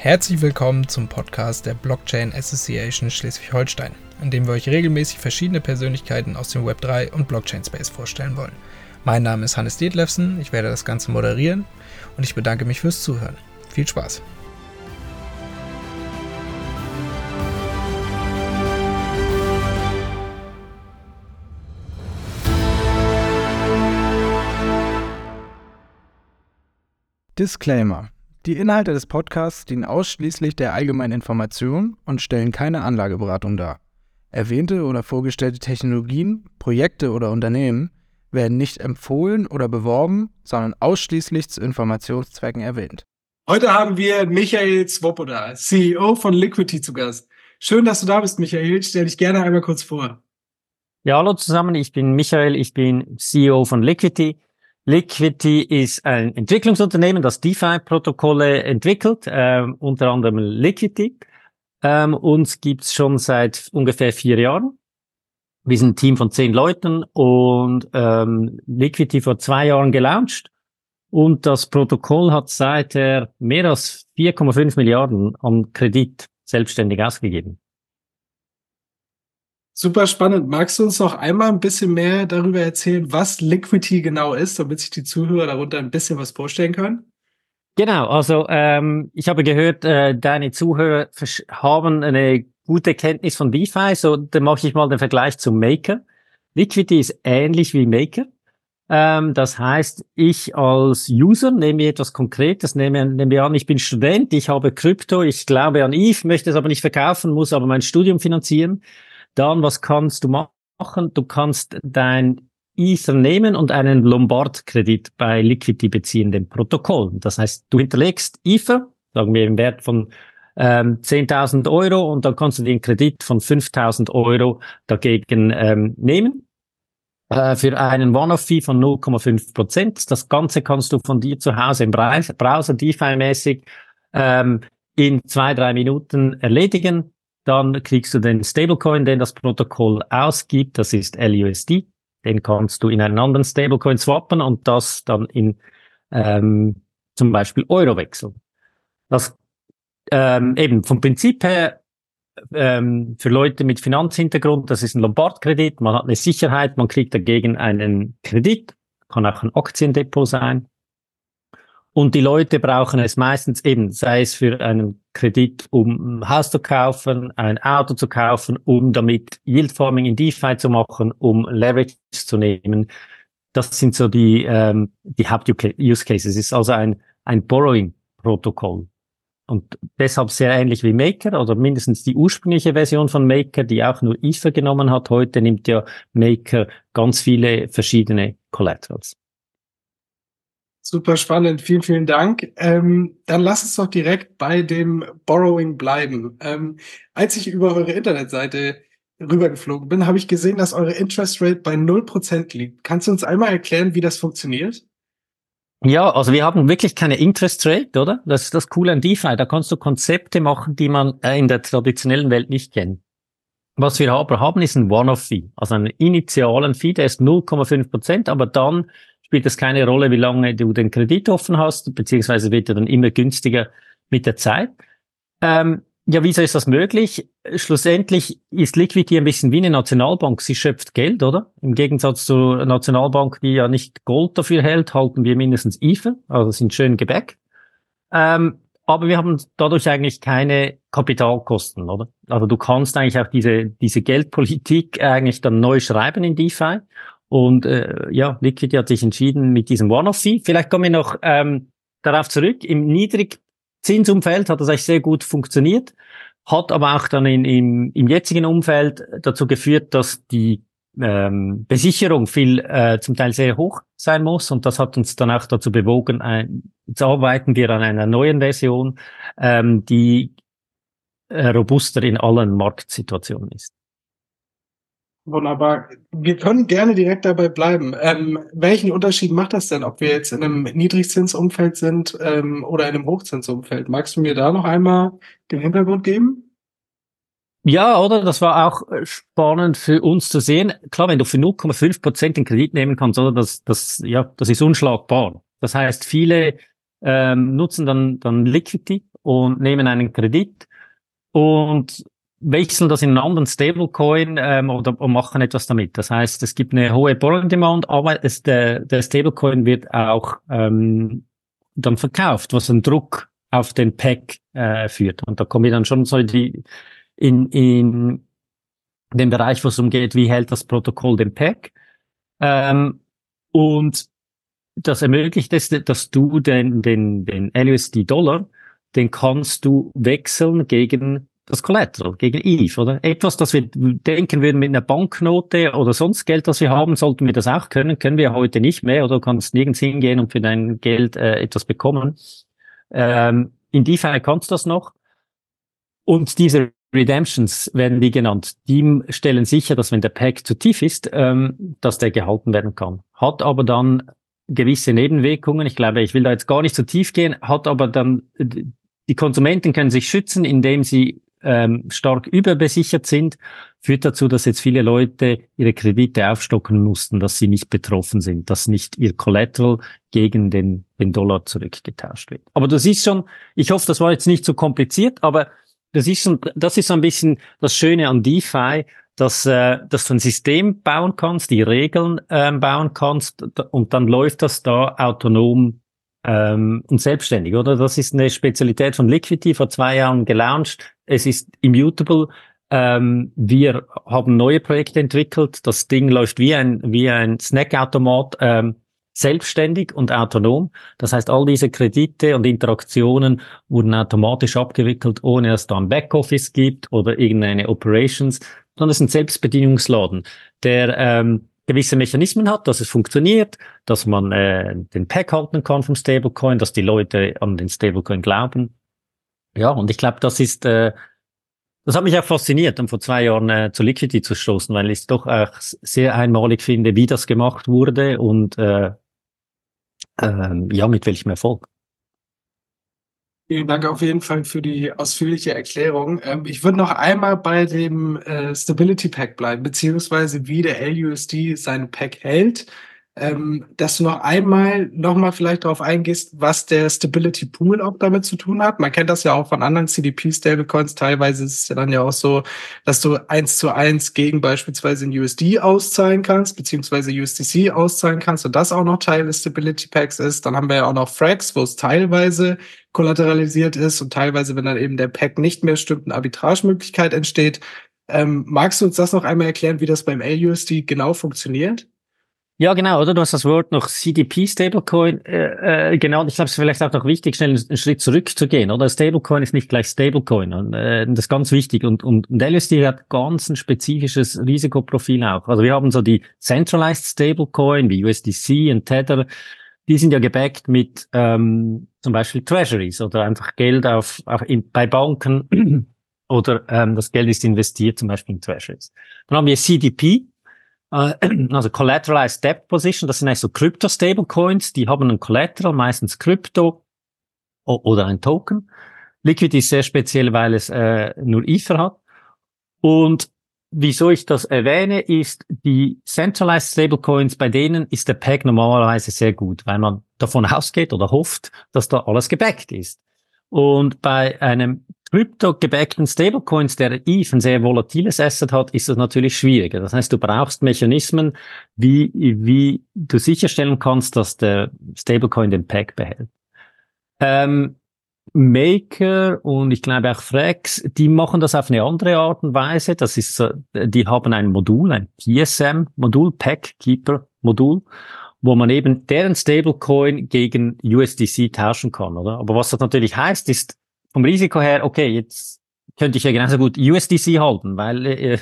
Herzlich willkommen zum Podcast der Blockchain Association Schleswig-Holstein, in dem wir euch regelmäßig verschiedene Persönlichkeiten aus dem Web3 und Blockchain Space vorstellen wollen. Mein Name ist Hannes Dietlefsen, ich werde das Ganze moderieren und ich bedanke mich fürs Zuhören. Viel Spaß! Disclaimer. Die Inhalte des Podcasts dienen ausschließlich der allgemeinen Information und stellen keine Anlageberatung dar. Erwähnte oder vorgestellte Technologien, Projekte oder Unternehmen werden nicht empfohlen oder beworben, sondern ausschließlich zu Informationszwecken erwähnt. Heute haben wir Michael Swoboda, CEO von Liquidity zu Gast. Schön, dass du da bist, Michael. Stell dich gerne einmal kurz vor. Ja, hallo zusammen. Ich bin Michael. Ich bin CEO von Liquidity. Liquidity ist ein Entwicklungsunternehmen, das DeFi-Protokolle entwickelt, äh, unter anderem Liquidity. Ähm, uns gibt's schon seit ungefähr vier Jahren. Wir sind ein Team von zehn Leuten und ähm, Liquidity vor zwei Jahren gelauncht. Und das Protokoll hat seither mehr als 4,5 Milliarden an Kredit selbstständig ausgegeben. Super spannend. Magst du uns noch einmal ein bisschen mehr darüber erzählen, was Liquidity genau ist, damit sich die Zuhörer darunter ein bisschen was vorstellen können? Genau, also ähm, ich habe gehört, äh, deine Zuhörer haben eine gute Kenntnis von DeFi, so dann mache ich mal den Vergleich zum Maker. Liquidity ist ähnlich wie Maker. Ähm, das heißt, ich als User nehme etwas Konkretes, nehme, nehme an, ich bin Student, ich habe Krypto, ich glaube an ETH, möchte es aber nicht verkaufen, muss aber mein Studium finanzieren. Dann, was kannst du machen? Du kannst dein Ether nehmen und einen Lombard-Kredit bei Liquidity beziehen, dem Protokoll. Das heißt, du hinterlegst Ether, sagen wir im Wert von ähm, 10.000 Euro und dann kannst du den Kredit von 5.000 Euro dagegen ähm, nehmen äh, für einen One-Off-Fee von 0,5 Prozent. Das Ganze kannst du von dir zu Hause im Browser DeFi-mäßig ähm, in zwei, drei Minuten erledigen. Dann kriegst du den Stablecoin, den das Protokoll ausgibt. Das ist LUSD. Den kannst du in einen anderen Stablecoin swappen und das dann in ähm, zum Beispiel Euro wechseln. Das ähm, eben vom Prinzip her ähm, für Leute mit Finanzhintergrund, das ist ein Lombard-Kredit. Man hat eine Sicherheit, man kriegt dagegen einen Kredit, kann auch ein Aktiendepot sein. Und die Leute brauchen es meistens eben, sei es für einen Kredit, um ein Haus zu kaufen, ein Auto zu kaufen, um damit Yield Farming in DeFi zu machen, um Leverage zu nehmen. Das sind so die, ähm, die Haupt-Use Cases. Es ist also ein, ein Borrowing-Protokoll. Und deshalb sehr ähnlich wie Maker oder mindestens die ursprüngliche Version von Maker, die auch nur Ether genommen hat. Heute nimmt ja Maker ganz viele verschiedene Collaterals. Super spannend, vielen, vielen Dank. Ähm, dann lass uns doch direkt bei dem Borrowing bleiben. Ähm, als ich über eure Internetseite rübergeflogen bin, habe ich gesehen, dass eure Interest Rate bei 0% liegt. Kannst du uns einmal erklären, wie das funktioniert? Ja, also wir haben wirklich keine Interest Rate, oder? Das ist das Coole an DeFi. Da kannst du Konzepte machen, die man äh, in der traditionellen Welt nicht kennt. Was wir aber haben, ist ein One-Off-Fee, also einen initialen Fee, der ist 0,5%, aber dann spielt es keine Rolle, wie lange du den Kredit offen hast, beziehungsweise wird er dann immer günstiger mit der Zeit. Ähm, ja, wieso ist das möglich? Schlussendlich ist Liquidity ein bisschen wie eine Nationalbank. Sie schöpft Geld, oder? Im Gegensatz zur Nationalbank, die ja nicht Gold dafür hält, halten wir mindestens IFE, also sind schön gebackt. Ähm, aber wir haben dadurch eigentlich keine Kapitalkosten, oder? Also du kannst eigentlich auch diese, diese Geldpolitik eigentlich dann neu schreiben in DeFi und äh, ja, Liquid hat sich entschieden mit diesem One-Off-Fee. Vielleicht kommen wir noch ähm, darauf zurück. Im Niedrigzinsumfeld hat das eigentlich sehr gut funktioniert, hat aber auch dann in, im, im jetzigen Umfeld dazu geführt, dass die ähm, Besicherung viel äh, zum Teil sehr hoch sein muss und das hat uns dann auch dazu bewogen, ein, jetzt arbeiten wir an einer neuen Version, ähm, die äh, robuster in allen Marktsituationen ist. Wunderbar. Wir können gerne direkt dabei bleiben. Ähm, welchen Unterschied macht das denn, ob wir jetzt in einem Niedrigzinsumfeld sind ähm, oder in einem Hochzinsumfeld? Magst du mir da noch einmal den Hintergrund geben? Ja, oder? Das war auch spannend für uns zu sehen. Klar, wenn du für 0,5 Prozent den Kredit nehmen kannst, oder? Das, das, ja, das ist unschlagbar. Das heißt, viele ähm, nutzen dann, dann Liquidity und nehmen einen Kredit und wechseln das in einen anderen Stablecoin ähm, oder und machen etwas damit. Das heißt, es gibt eine hohe Borrowing Demand, aber es, der, der Stablecoin wird auch ähm, dann verkauft, was einen Druck auf den Pack äh, führt. Und da kommen wir dann schon so die in, in den Bereich, wo es umgeht, wie hält das Protokoll den Pack. Ähm, und das ermöglicht es, dass du den, den, den LUSD-Dollar, den kannst du wechseln gegen das Collateral gegen Eve, oder? Etwas, das wir denken würden mit einer Banknote oder sonst Geld, das wir haben, sollten wir das auch können, können wir heute nicht mehr, oder du kannst nirgends hingehen und für dein Geld äh, etwas bekommen. Ähm, in DeFi kannst du das noch. Und diese Redemptions werden die genannt. Die stellen sicher, dass wenn der Pack zu tief ist, ähm, dass der gehalten werden kann. Hat aber dann gewisse Nebenwirkungen. Ich glaube, ich will da jetzt gar nicht zu tief gehen, hat aber dann die Konsumenten können sich schützen, indem sie ähm, stark überbesichert sind, führt dazu, dass jetzt viele Leute ihre Kredite aufstocken mussten, dass sie nicht betroffen sind, dass nicht ihr Collateral gegen den, den Dollar zurückgetauscht wird. Aber das ist schon, ich hoffe, das war jetzt nicht so kompliziert, aber das ist schon, das ist so ein bisschen das Schöne an DeFi, dass, äh, dass du ein System bauen kannst, die Regeln ähm, bauen kannst und dann läuft das da autonom ähm, und selbstständig, oder? Das ist eine Spezialität von Liquidity, vor zwei Jahren gelauncht. Es ist immutable. Ähm, wir haben neue Projekte entwickelt. Das Ding läuft wie ein, wie ein Snackautomat, ähm, selbstständig und autonom. Das heißt, all diese Kredite und Interaktionen wurden automatisch abgewickelt, ohne dass es da ein Backoffice gibt oder irgendeine Operations, sondern es ist ein Selbstbedienungsladen, der ähm, gewisse Mechanismen hat, dass es funktioniert, dass man äh, den Pack halten kann vom Stablecoin, dass die Leute an den Stablecoin glauben. Ja, und ich glaube, das ist, äh, das hat mich auch fasziniert, um vor zwei Jahren äh, zu Liquidity zu stoßen, weil ich es doch auch sehr einmalig finde, wie das gemacht wurde und äh, äh, ja, mit welchem Erfolg. Vielen Dank auf jeden Fall für die ausführliche Erklärung. Ähm, ich würde noch einmal bei dem äh, Stability Pack bleiben, beziehungsweise wie der LUSD seinen Pack hält ähm, dass du noch einmal noch mal vielleicht darauf eingehst, was der Stability Pool auch damit zu tun hat. Man kennt das ja auch von anderen CDP Stablecoins. Teilweise ist es ja dann ja auch so, dass du eins zu eins gegen beispielsweise ein USD auszahlen kannst, beziehungsweise USDC auszahlen kannst und das auch noch Teil des Stability Packs ist. Dann haben wir ja auch noch Frax, wo es teilweise kollateralisiert ist und teilweise, wenn dann eben der Pack nicht mehr stimmt, eine Arbitragemöglichkeit entsteht. Ähm, magst du uns das noch einmal erklären, wie das beim LUSD genau funktioniert? Ja, genau, oder? Du hast das Wort noch CDP Stablecoin äh, äh, genau. Ich glaube, es ist vielleicht auch noch wichtig, schnell einen Schritt zurückzugehen, oder? Stablecoin ist nicht gleich Stablecoin. Und, äh, das ist ganz wichtig. Und, und, und LSD hat ganz ein spezifisches Risikoprofil auch. Also wir haben so die Centralized Stablecoin wie USDC und Tether. Die sind ja gebackt mit ähm, zum Beispiel Treasuries oder einfach Geld auf, auf in, bei Banken oder ähm, das Geld ist investiert zum Beispiel in Treasuries. Dann haben wir CDP, also Collateralized Debt Position, das sind eigentlich so Crypto-Stablecoins, die haben ein Collateral, meistens Krypto oder ein Token. Liquid ist sehr speziell, weil es äh, nur Ether hat. Und wieso ich das erwähne, ist, die Centralized Stablecoins, bei denen ist der Peg normalerweise sehr gut, weil man davon ausgeht oder hofft, dass da alles gebackt ist. Und bei einem krypto-gebackten Stablecoins, der ETH ein sehr volatiles Asset hat, ist das natürlich schwieriger. Das heißt, du brauchst Mechanismen, wie, wie du sicherstellen kannst, dass der Stablecoin den Pack behält. Ähm, Maker und ich glaube auch Frax, die machen das auf eine andere Art und Weise. Das ist, die haben ein Modul, ein PSM-Modul, Pack-Keeper-Modul, wo man eben deren Stablecoin gegen USDC tauschen kann, oder? Aber was das natürlich heißt, ist, vom Risiko her, okay, jetzt könnte ich ja genauso gut USDC halten, weil äh,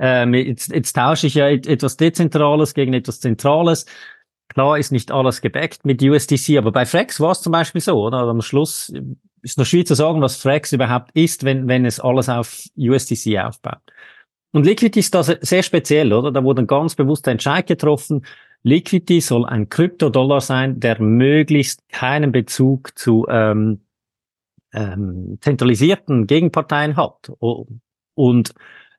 äh, jetzt, jetzt tausche ich ja etwas Dezentrales gegen etwas Zentrales. Klar ist nicht alles gebackt mit USDC, aber bei Frax war es zum Beispiel so, oder? Am Schluss ist noch schwierig zu sagen, was Frax überhaupt ist, wenn, wenn es alles auf USDC aufbaut. Und Liquidity ist da sehr speziell, oder? Da wurde ein ganz bewusster Entscheid getroffen. Liquidity soll ein Kryptodollar sein, der möglichst keinen Bezug zu ähm, ähm, zentralisierten Gegenparteien hat. Und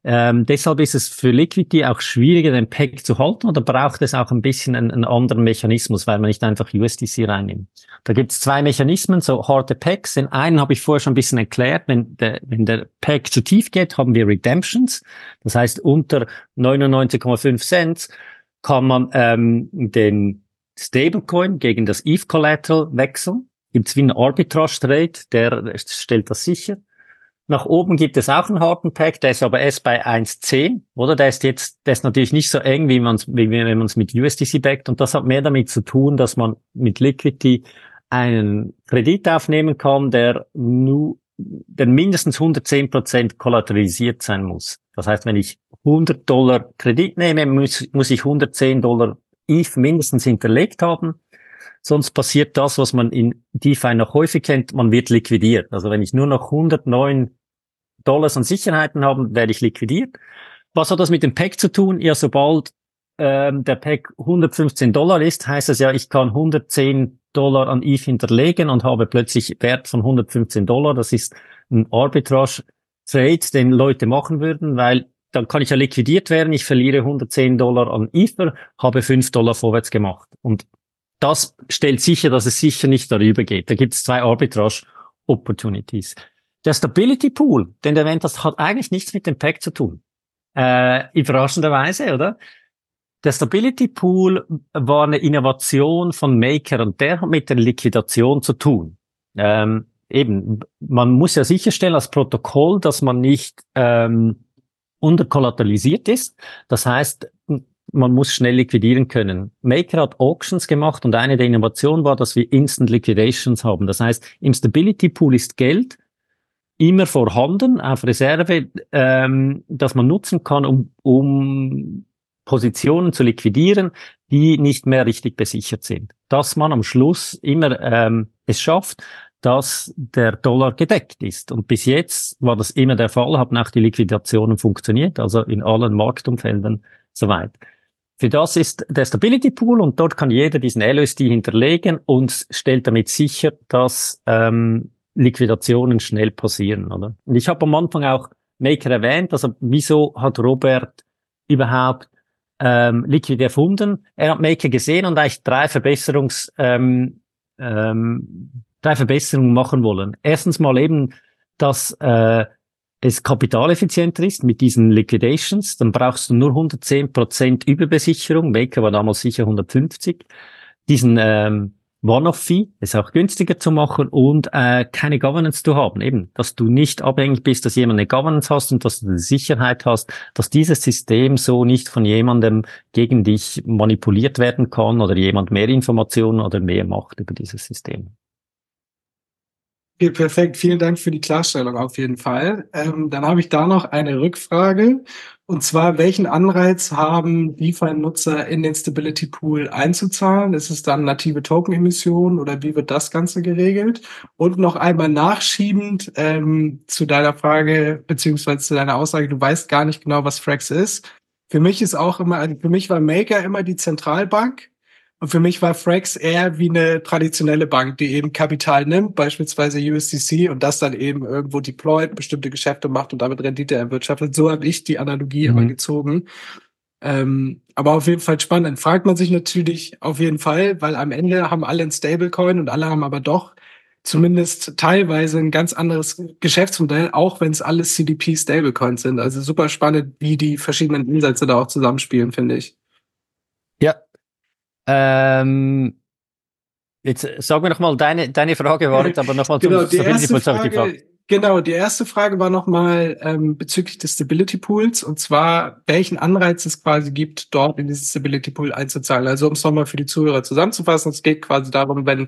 Ähm, deshalb ist es für Liquidity auch schwieriger, den Peg zu halten oder braucht es auch ein bisschen einen, einen anderen Mechanismus, weil man nicht einfach USDC reinnimmt. Da gibt es zwei Mechanismen, so harte Pegs. Den einen habe ich vorher schon ein bisschen erklärt. Wenn der, wenn der Peg zu tief geht, haben wir Redemptions. Das heißt, unter 99,5 Cent kann man ähm, den Stablecoin gegen das ETH Collateral wechseln. Gibt es wie einen Arbitrage Trade, der stellt das sicher. Nach oben gibt es auch einen harten Pack, der ist aber erst bei 1,10, oder? Der ist jetzt, der ist natürlich nicht so eng, wie man wie wenn man es mit USDC backt. Und das hat mehr damit zu tun, dass man mit Liquidity einen Kredit aufnehmen kann, der nur, der mindestens 110 Prozent kollateralisiert sein muss. Das heißt, wenn ich 100 Dollar Kredit nehme, muss, muss ich 110 Dollar ETH mindestens hinterlegt haben. Sonst passiert das, was man in DeFi noch häufig kennt, man wird liquidiert. Also wenn ich nur noch 109 Dollars an Sicherheiten habe, werde ich liquidiert. Was hat das mit dem Pack zu tun? Ja, sobald ähm, der Pack 115 Dollar ist, heißt es ja, ich kann 110 Dollar an ETH hinterlegen und habe plötzlich Wert von 115 Dollar. Das ist ein Arbitrage-Trade, den Leute machen würden, weil dann kann ich ja liquidiert werden. Ich verliere 110 Dollar an Ether, habe 5 Dollar vorwärts gemacht. Und das stellt sicher, dass es sicher nicht darüber geht. Da gibt es zwei Arbitrage-Opportunities. Der Stability Pool, den du erwähnt hast, hat eigentlich nichts mit dem Pack zu tun. Äh, überraschenderweise, oder? Der Stability Pool war eine Innovation von Maker und der hat mit der Liquidation zu tun. Ähm, eben, man muss ja sicherstellen als Protokoll, dass man nicht ähm, unterkollateralisiert ist. Das heißt, man muss schnell liquidieren können. Maker hat Auctions gemacht und eine der Innovationen war, dass wir Instant Liquidations haben. Das heißt, im Stability Pool ist Geld immer vorhanden auf Reserve, ähm, das man nutzen kann, um, um Positionen zu liquidieren, die nicht mehr richtig besichert sind. Dass man am Schluss immer ähm, es schafft, dass der Dollar gedeckt ist. Und bis jetzt war das immer der Fall, haben auch die Liquidationen funktioniert, also in allen Marktumfelden soweit. Für das ist der Stability Pool und dort kann jeder diesen LSD hinterlegen und stellt damit sicher, dass ähm, Liquidationen schnell passieren. Oder? Und ich habe am Anfang auch Maker erwähnt, also wieso hat Robert überhaupt ähm, Liquid erfunden? Er hat Maker gesehen und eigentlich drei Verbesserungs ähm, ähm, drei Verbesserungen machen wollen. Erstens mal eben, dass äh, es kapitaleffizienter ist mit diesen Liquidations, dann brauchst du nur 110% Überbesicherung. Maker war damals sicher 150. Diesen ähm, One-off-Fee ist auch günstiger zu machen und äh, keine Governance zu haben. Eben, dass du nicht abhängig bist, dass jemand eine Governance hast und dass du die Sicherheit hast, dass dieses System so nicht von jemandem gegen dich manipuliert werden kann oder jemand mehr Informationen oder mehr Macht über dieses System. Okay, perfekt. Vielen Dank für die Klarstellung auf jeden Fall. Ähm, dann habe ich da noch eine Rückfrage. Und zwar, welchen Anreiz haben DeFi-Nutzer in den Stability Pool einzuzahlen? Ist es dann native Token-Emission oder wie wird das Ganze geregelt? Und noch einmal nachschiebend ähm, zu deiner Frage beziehungsweise zu deiner Aussage, du weißt gar nicht genau, was Frax ist. Für mich ist auch immer, also für mich war Maker immer die Zentralbank und für mich war Frax eher wie eine traditionelle Bank, die eben Kapital nimmt, beispielsweise USDC, und das dann eben irgendwo deployt, bestimmte Geschäfte macht und damit Rendite erwirtschaftet. So habe ich die Analogie mhm. immer gezogen. Ähm, aber auf jeden Fall spannend. Fragt man sich natürlich auf jeden Fall, weil am Ende haben alle ein Stablecoin und alle haben aber doch zumindest teilweise ein ganz anderes Geschäftsmodell, auch wenn es alles CDP Stablecoins sind. Also super spannend, wie die verschiedenen Ansätze da auch zusammenspielen, finde ich. Ja, ähm, jetzt sag mir noch mal, deine, deine Frage war jetzt aber nochmal genau, zum Stability Pool. Frage, genau, die erste Frage war nochmal ähm, bezüglich des Stability Pools und zwar, welchen Anreiz es quasi gibt, dort in diesen Stability Pool einzuzahlen. Also um es nochmal für die Zuhörer zusammenzufassen, es geht quasi darum, wenn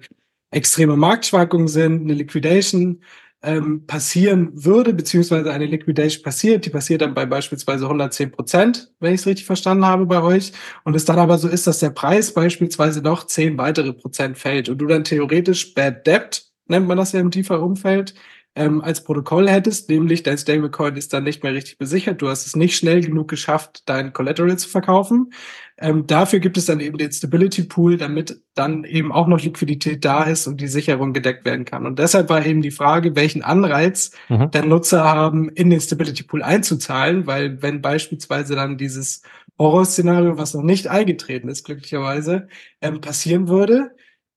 extreme Marktschwankungen sind, eine Liquidation ähm, passieren würde, beziehungsweise eine Liquidation passiert, die passiert dann bei beispielsweise 110 Prozent, wenn ich es richtig verstanden habe bei euch, und es dann aber so ist, dass der Preis beispielsweise noch 10 weitere Prozent fällt und du dann theoretisch Bad Debt, nennt man das ja im tiefer Umfeld, ähm, als Protokoll hättest, nämlich dein Stablecoin ist dann nicht mehr richtig besichert, du hast es nicht schnell genug geschafft, dein Collateral zu verkaufen. Ähm, dafür gibt es dann eben den Stability Pool, damit dann eben auch noch Liquidität da ist und die Sicherung gedeckt werden kann. Und deshalb war eben die Frage, welchen Anreiz mhm. der Nutzer haben, in den Stability Pool einzuzahlen, weil wenn beispielsweise dann dieses Horrorszenario, was noch nicht eingetreten ist, glücklicherweise, ähm, passieren würde,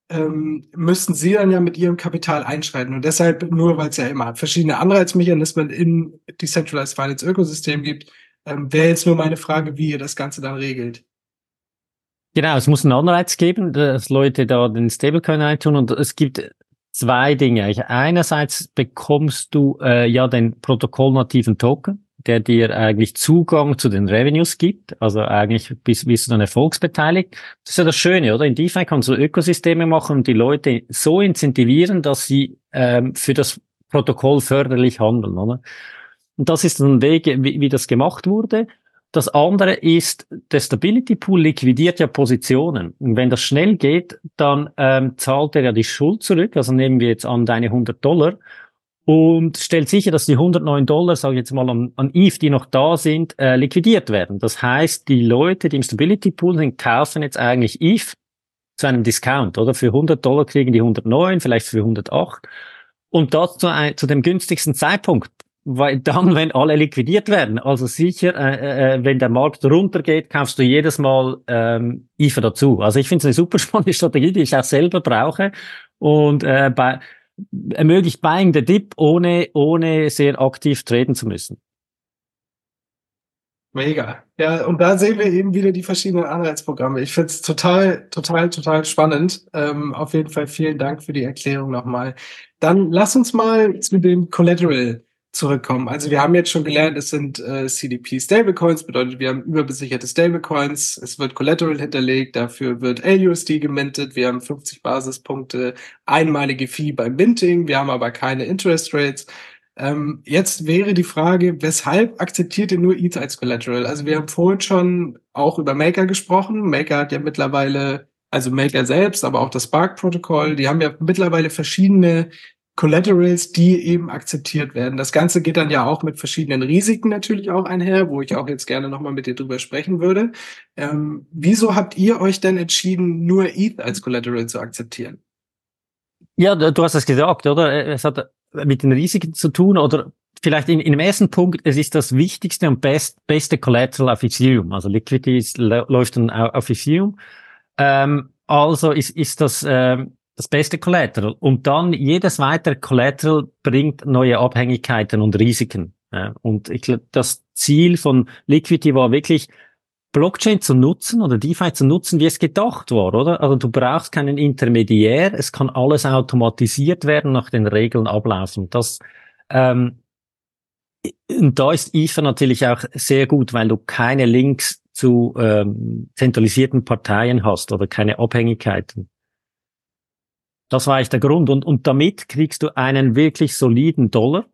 ähm, müssten sie dann ja mit ihrem Kapital einschreiten. Und deshalb, nur weil es ja immer verschiedene Anreizmechanismen im Decentralized Finance Ökosystem gibt, ähm, wäre jetzt nur meine Frage, wie ihr das Ganze dann regelt. Genau, es muss einen Anreiz geben, dass Leute da den Stablecoin eintun und es gibt zwei Dinge. Einerseits bekommst du äh, ja den protokollnativen Token, der dir eigentlich Zugang zu den Revenues gibt. Also eigentlich bist, bist du dann erfolgsbeteiligt. Das ist ja das Schöne, oder? In DeFi kannst du Ökosysteme machen und die Leute so incentivieren, dass sie ähm, für das Protokoll förderlich handeln, oder? Und das ist ein Weg, wie, wie das gemacht wurde. Das andere ist, der Stability Pool liquidiert ja Positionen. Und wenn das schnell geht, dann ähm, zahlt er ja die Schuld zurück. Also nehmen wir jetzt an deine 100 Dollar und stellt sicher, dass die 109 Dollar, sage ich jetzt mal, an, an ETH, die noch da sind, äh, liquidiert werden. Das heißt, die Leute, die im Stability Pool sind, kaufen jetzt eigentlich ETH zu einem Discount, oder? Für 100 Dollar kriegen die 109, vielleicht für 108. Und das zu, ein, zu dem günstigsten Zeitpunkt. Weil dann, wenn alle liquidiert werden, also sicher, äh, äh, wenn der Markt runtergeht, kaufst du jedes Mal ähm, IFA dazu. Also ich finde es eine super spannende Strategie, die ich auch selber brauche. Und äh, bei, ermöglicht Buying the Dip, ohne, ohne sehr aktiv treten zu müssen. Mega. Ja, und da sehen wir eben wieder die verschiedenen Anreizprogramme. Ich finde es total, total, total spannend. Ähm, auf jeden Fall vielen Dank für die Erklärung nochmal. Dann lass uns mal zu dem Collateral zurückkommen. Also wir haben jetzt schon gelernt, es sind äh, CDP Stablecoins, bedeutet wir haben überbesicherte Stablecoins, es wird Collateral hinterlegt, dafür wird LUSD gemintet, wir haben 50 Basispunkte, einmalige Fee beim Minting, wir haben aber keine Interest Rates. Ähm, jetzt wäre die Frage, weshalb akzeptiert ihr nur ETH als Collateral? Also wir haben vorhin schon auch über Maker gesprochen. Maker hat ja mittlerweile also Maker selbst, aber auch das Spark-Protokoll, die haben ja mittlerweile verschiedene Collaterals, die eben akzeptiert werden. Das Ganze geht dann ja auch mit verschiedenen Risiken natürlich auch einher, wo ich auch jetzt gerne nochmal mit dir drüber sprechen würde. Ähm, wieso habt ihr euch denn entschieden, nur ETH als Collateral zu akzeptieren? Ja, du hast es gesagt, oder? Es hat mit den Risiken zu tun oder vielleicht in, in dem ersten Punkt, es ist das wichtigste und best, beste Collateral auf Ethereum. Also Liquidity läuft dann auf Ethereum. Ähm, also ist, ist das ähm, das beste Collateral. Und dann jedes weitere Collateral bringt neue Abhängigkeiten und Risiken. Ja, und ich glaube, das Ziel von Liquidity war wirklich, Blockchain zu nutzen oder DeFi zu nutzen, wie es gedacht war, oder? Also du brauchst keinen Intermediär, es kann alles automatisiert werden, nach den Regeln ablaufen. Das, ähm, und da ist IFA natürlich auch sehr gut, weil du keine Links zu ähm, zentralisierten Parteien hast oder keine Abhängigkeiten. Das war eigentlich der Grund. Und, und damit kriegst du einen wirklich soliden Dollar,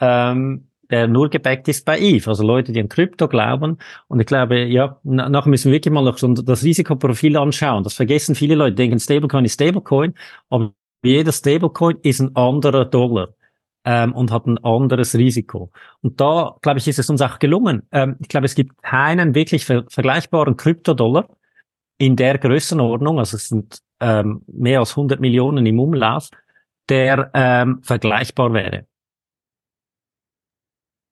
ähm, der nur gebackt ist bei Eve. Also Leute, die an Krypto glauben. Und ich glaube, ja, nachher müssen wir wirklich mal noch so das Risikoprofil anschauen. Das vergessen viele Leute, denken Stablecoin ist Stablecoin, aber jeder Stablecoin ist ein anderer Dollar. Ähm, und hat ein anderes Risiko. Und da, glaube ich, ist es uns auch gelungen. Ähm, ich glaube, es gibt keinen wirklich ver vergleichbaren Kryptodollar in der Größenordnung, also es sind ähm, mehr als 100 Millionen im Umlauf, der ähm, vergleichbar wäre.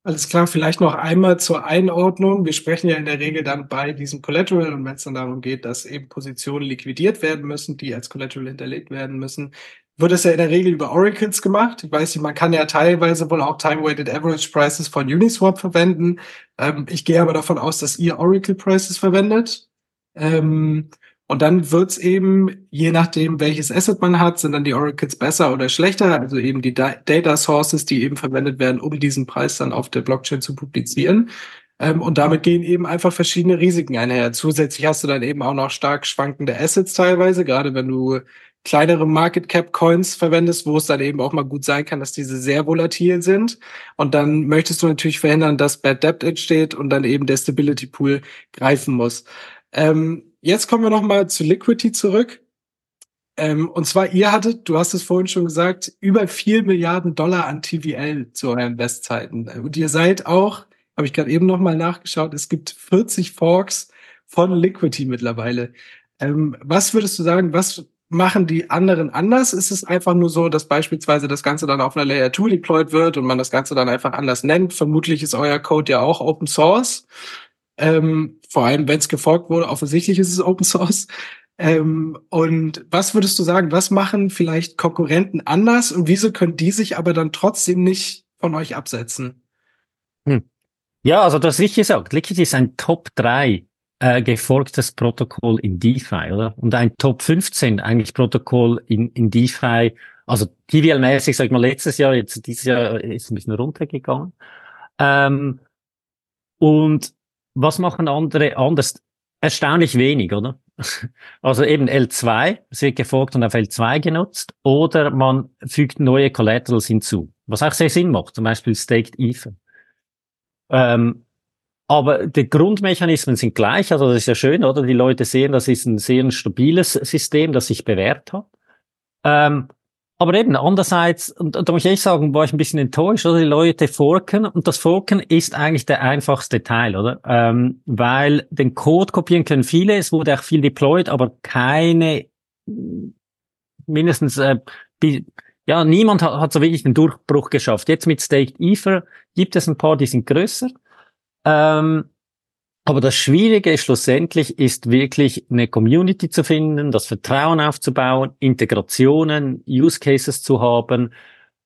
Alles klar, vielleicht noch einmal zur Einordnung. Wir sprechen ja in der Regel dann bei diesem Collateral und wenn es dann darum geht, dass eben Positionen liquidiert werden müssen, die als Collateral hinterlegt werden müssen, wird es ja in der Regel über Oracles gemacht. Ich weiß nicht, man kann ja teilweise wohl auch Time-Weighted Average Prices von Uniswap verwenden. Ähm, ich gehe aber davon aus, dass ihr Oracle Prices verwendet. Ähm, und dann wird's eben, je nachdem, welches Asset man hat, sind dann die Oracles besser oder schlechter, also eben die da Data Sources, die eben verwendet werden, um diesen Preis dann auf der Blockchain zu publizieren. Ähm, und damit gehen eben einfach verschiedene Risiken einher. Zusätzlich hast du dann eben auch noch stark schwankende Assets teilweise, gerade wenn du kleinere Market Cap Coins verwendest, wo es dann eben auch mal gut sein kann, dass diese sehr volatil sind. Und dann möchtest du natürlich verhindern, dass Bad Debt entsteht und dann eben der Stability Pool greifen muss. Ähm, jetzt kommen wir noch mal zu Liquidity zurück. Ähm, und zwar, ihr hattet, du hast es vorhin schon gesagt, über vier Milliarden Dollar an TVL zu euren Bestzeiten. Und ihr seid auch, habe ich gerade eben nochmal nachgeschaut, es gibt 40 Forks von Liquidity mittlerweile. Ähm, was würdest du sagen, was machen die anderen anders? Ist es einfach nur so, dass beispielsweise das Ganze dann auf einer Layer 2 deployed wird und man das Ganze dann einfach anders nennt? Vermutlich ist euer Code ja auch Open Source. Ähm, vor allem, wenn es gefolgt wurde, offensichtlich ist es Open Source. Ähm, und was würdest du sagen, was machen vielleicht Konkurrenten anders und wieso können die sich aber dann trotzdem nicht von euch absetzen? Hm. Ja, also das richtig gesagt, Liquid ist ein Top 3 äh, gefolgtes Protokoll in DeFi, oder? Und ein Top 15 eigentlich Protokoll in, in DeFi, also TVL-mäßig, sag ich mal, letztes Jahr, jetzt dieses Jahr ist ein bisschen runtergegangen. Ähm, und was machen andere anders? Erstaunlich wenig, oder? Also eben L2, es wird gefolgt und auf L2 genutzt, oder man fügt neue Collaterals hinzu, was auch sehr Sinn macht, zum Beispiel Staked Ether. Ähm, aber die Grundmechanismen sind gleich, also das ist ja schön, oder? Die Leute sehen, das ist ein sehr stabiles System, das sich bewährt hat. Ähm, aber eben andererseits, und, da muss ich sagen, war ich ein bisschen enttäuscht, oder die Leute forken und das Forken ist eigentlich der einfachste Teil, oder? Ähm, weil den Code kopieren können viele, es wurde auch viel deployed, aber keine mindestens äh, ja, niemand hat, hat so wirklich den Durchbruch geschafft. Jetzt mit Staked Ether gibt es ein paar, die sind größer. Ähm, aber das Schwierige schlussendlich ist wirklich eine Community zu finden, das Vertrauen aufzubauen, Integrationen, Use Cases zu haben,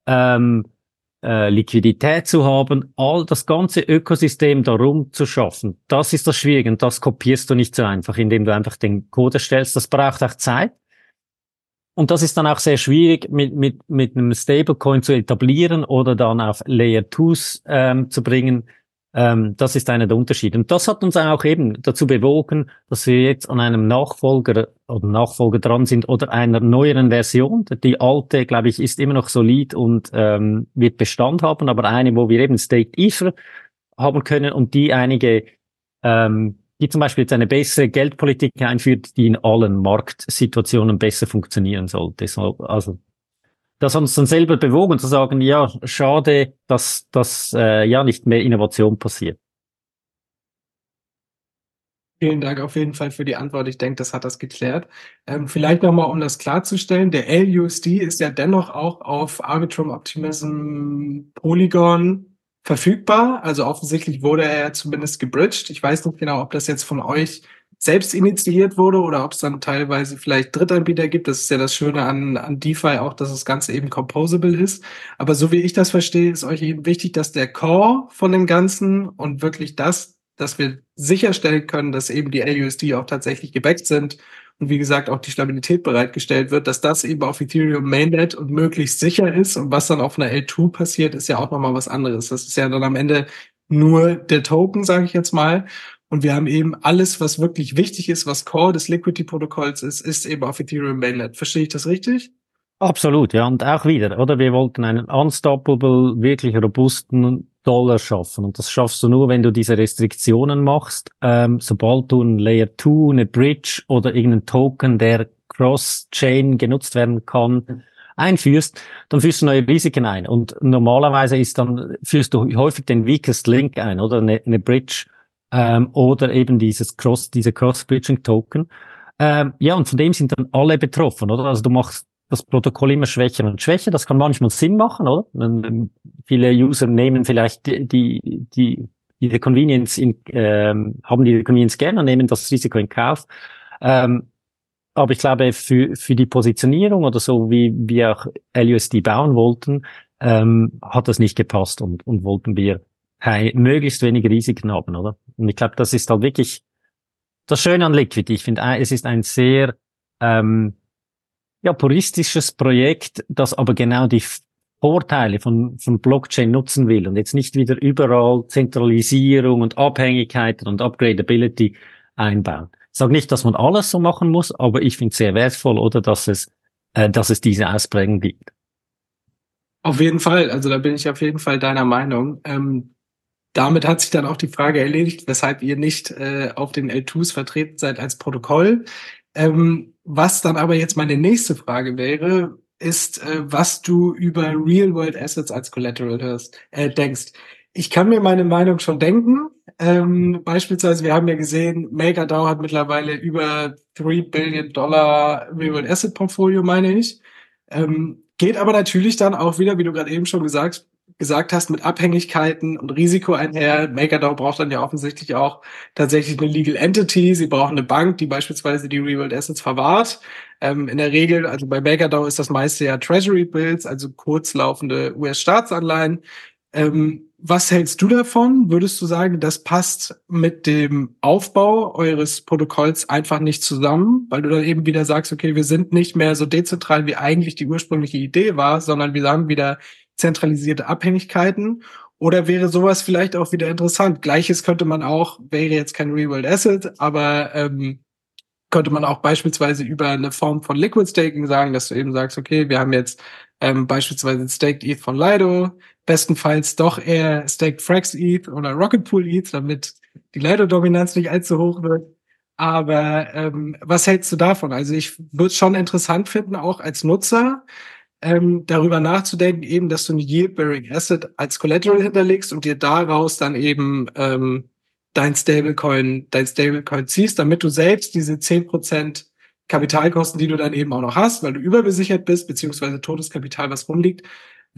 ähm, äh, Liquidität zu haben, all das ganze Ökosystem darum zu schaffen. Das ist das Schwierige und das kopierst du nicht so einfach, indem du einfach den Code erstellst. Das braucht auch Zeit. Und das ist dann auch sehr schwierig mit, mit, mit einem Stablecoin zu etablieren oder dann auf Layer 2s ähm, zu bringen ähm, das ist einer der Unterschiede. Und das hat uns auch eben dazu bewogen, dass wir jetzt an einem Nachfolger oder Nachfolger dran sind oder einer neueren Version. Die alte, glaube ich, ist immer noch solid und ähm, wird Bestand haben, aber eine, wo wir eben State Ether haben können und die einige, ähm, die zum Beispiel jetzt eine bessere Geldpolitik einführt, die in allen Marktsituationen besser funktionieren sollte. Also das hat uns dann selber bewogen zu sagen, ja, schade, dass, dass äh, ja nicht mehr Innovation passiert. Vielen Dank auf jeden Fall für die Antwort. Ich denke, das hat das geklärt. Ähm, vielleicht nochmal, um das klarzustellen, der LUSD ist ja dennoch auch auf Arbitrum Optimism Polygon verfügbar. Also offensichtlich wurde er zumindest gebridged. Ich weiß nicht genau, ob das jetzt von euch selbst initiiert wurde oder ob es dann teilweise vielleicht Drittanbieter gibt. Das ist ja das Schöne an, an DeFi auch, dass das Ganze eben composable ist. Aber so wie ich das verstehe, ist euch eben wichtig, dass der Core von dem Ganzen und wirklich das, dass wir sicherstellen können, dass eben die LUSD auch tatsächlich gebackt sind und wie gesagt auch die Stabilität bereitgestellt wird, dass das eben auf Ethereum Mainnet und möglichst sicher ist. Und was dann auf einer L2 passiert, ist ja auch nochmal was anderes. Das ist ja dann am Ende nur der Token, sage ich jetzt mal. Und wir haben eben alles, was wirklich wichtig ist, was Core des Liquidity-Protokolls ist, ist eben auf Ethereum Mainnet. Verstehe ich das richtig? Absolut, ja. Und auch wieder, oder? Wir wollten einen unstoppable, wirklich robusten Dollar schaffen. Und das schaffst du nur, wenn du diese Restriktionen machst. Ähm, sobald du ein Layer 2, eine Bridge oder irgendeinen Token, der Cross-Chain genutzt werden kann, einführst, dann führst du neue Risiken ein. Und normalerweise ist dann, führst du häufig den weakest Link ein, oder? Eine, eine Bridge ähm, oder eben dieses Cross, diese Cross-Bridging-Token. Ähm, ja, und von dem sind dann alle betroffen, oder? Also du machst das Protokoll immer schwächer und schwächer. Das kann manchmal Sinn machen, oder? Viele User nehmen vielleicht die, die, die diese Convenience in, ähm, haben die Convenience gerne und nehmen das Risiko in Kauf. Ähm, aber ich glaube, für, für die Positionierung oder so, wie wir auch LUSD bauen wollten, ähm, hat das nicht gepasst und, und wollten wir kein, möglichst wenig Risiken haben, oder? Und ich glaube, das ist halt wirklich das Schöne an Liquid. Ich finde, es ist ein sehr ähm, ja, puristisches Projekt, das aber genau die Vorteile von, von Blockchain nutzen will und jetzt nicht wieder überall Zentralisierung und Abhängigkeiten und Upgradability einbauen. Ich sage nicht, dass man alles so machen muss, aber ich finde es sehr wertvoll, oder dass es, äh, dass es diese Ausprägung gibt. Auf jeden Fall, also da bin ich auf jeden Fall deiner Meinung. Ähm, damit hat sich dann auch die Frage erledigt, weshalb ihr nicht äh, auf den L2s vertreten seid als Protokoll. Ähm, was dann aber jetzt meine nächste Frage wäre, ist, äh, was du über Real-World Assets als Collateral hörst, äh, denkst. Ich kann mir meine Meinung schon denken. Ähm, beispielsweise, wir haben ja gesehen, MakerDAO hat mittlerweile über 3 Billion Dollar Real-World Asset Portfolio, meine ich. Ähm, geht aber natürlich dann auch wieder, wie du gerade eben schon gesagt, gesagt hast, mit Abhängigkeiten und Risiko einher. MakerDAO braucht dann ja offensichtlich auch tatsächlich eine Legal Entity. Sie brauchen eine Bank, die beispielsweise die Real World Assets verwahrt. Ähm, in der Regel, also bei MakerDAO ist das meiste ja Treasury Bills, also kurzlaufende US-Staatsanleihen. Ähm, was hältst du davon? Würdest du sagen, das passt mit dem Aufbau eures Protokolls einfach nicht zusammen, weil du dann eben wieder sagst, okay, wir sind nicht mehr so dezentral, wie eigentlich die ursprüngliche Idee war, sondern wir haben wieder zentralisierte Abhängigkeiten? Oder wäre sowas vielleicht auch wieder interessant? Gleiches könnte man auch, wäre jetzt kein Real-World Asset, aber ähm, könnte man auch beispielsweise über eine Form von Liquid Staking sagen, dass du eben sagst, okay, wir haben jetzt ähm, beispielsweise Staked ETH von Lido, bestenfalls doch eher Staked Frax ETH oder Rocket Pool ETH, damit die Lido-Dominanz nicht allzu hoch wird. Aber ähm, was hältst du davon? Also ich würde es schon interessant finden, auch als Nutzer, ähm, darüber nachzudenken, eben, dass du ein Yield-Bearing Asset als Collateral hinterlegst und dir daraus dann eben ähm, dein Stablecoin, dein Stablecoin ziehst, damit du selbst diese zehn Prozent Kapitalkosten, die du dann eben auch noch hast, weil du überbesichert bist, beziehungsweise totes Kapital, was rumliegt,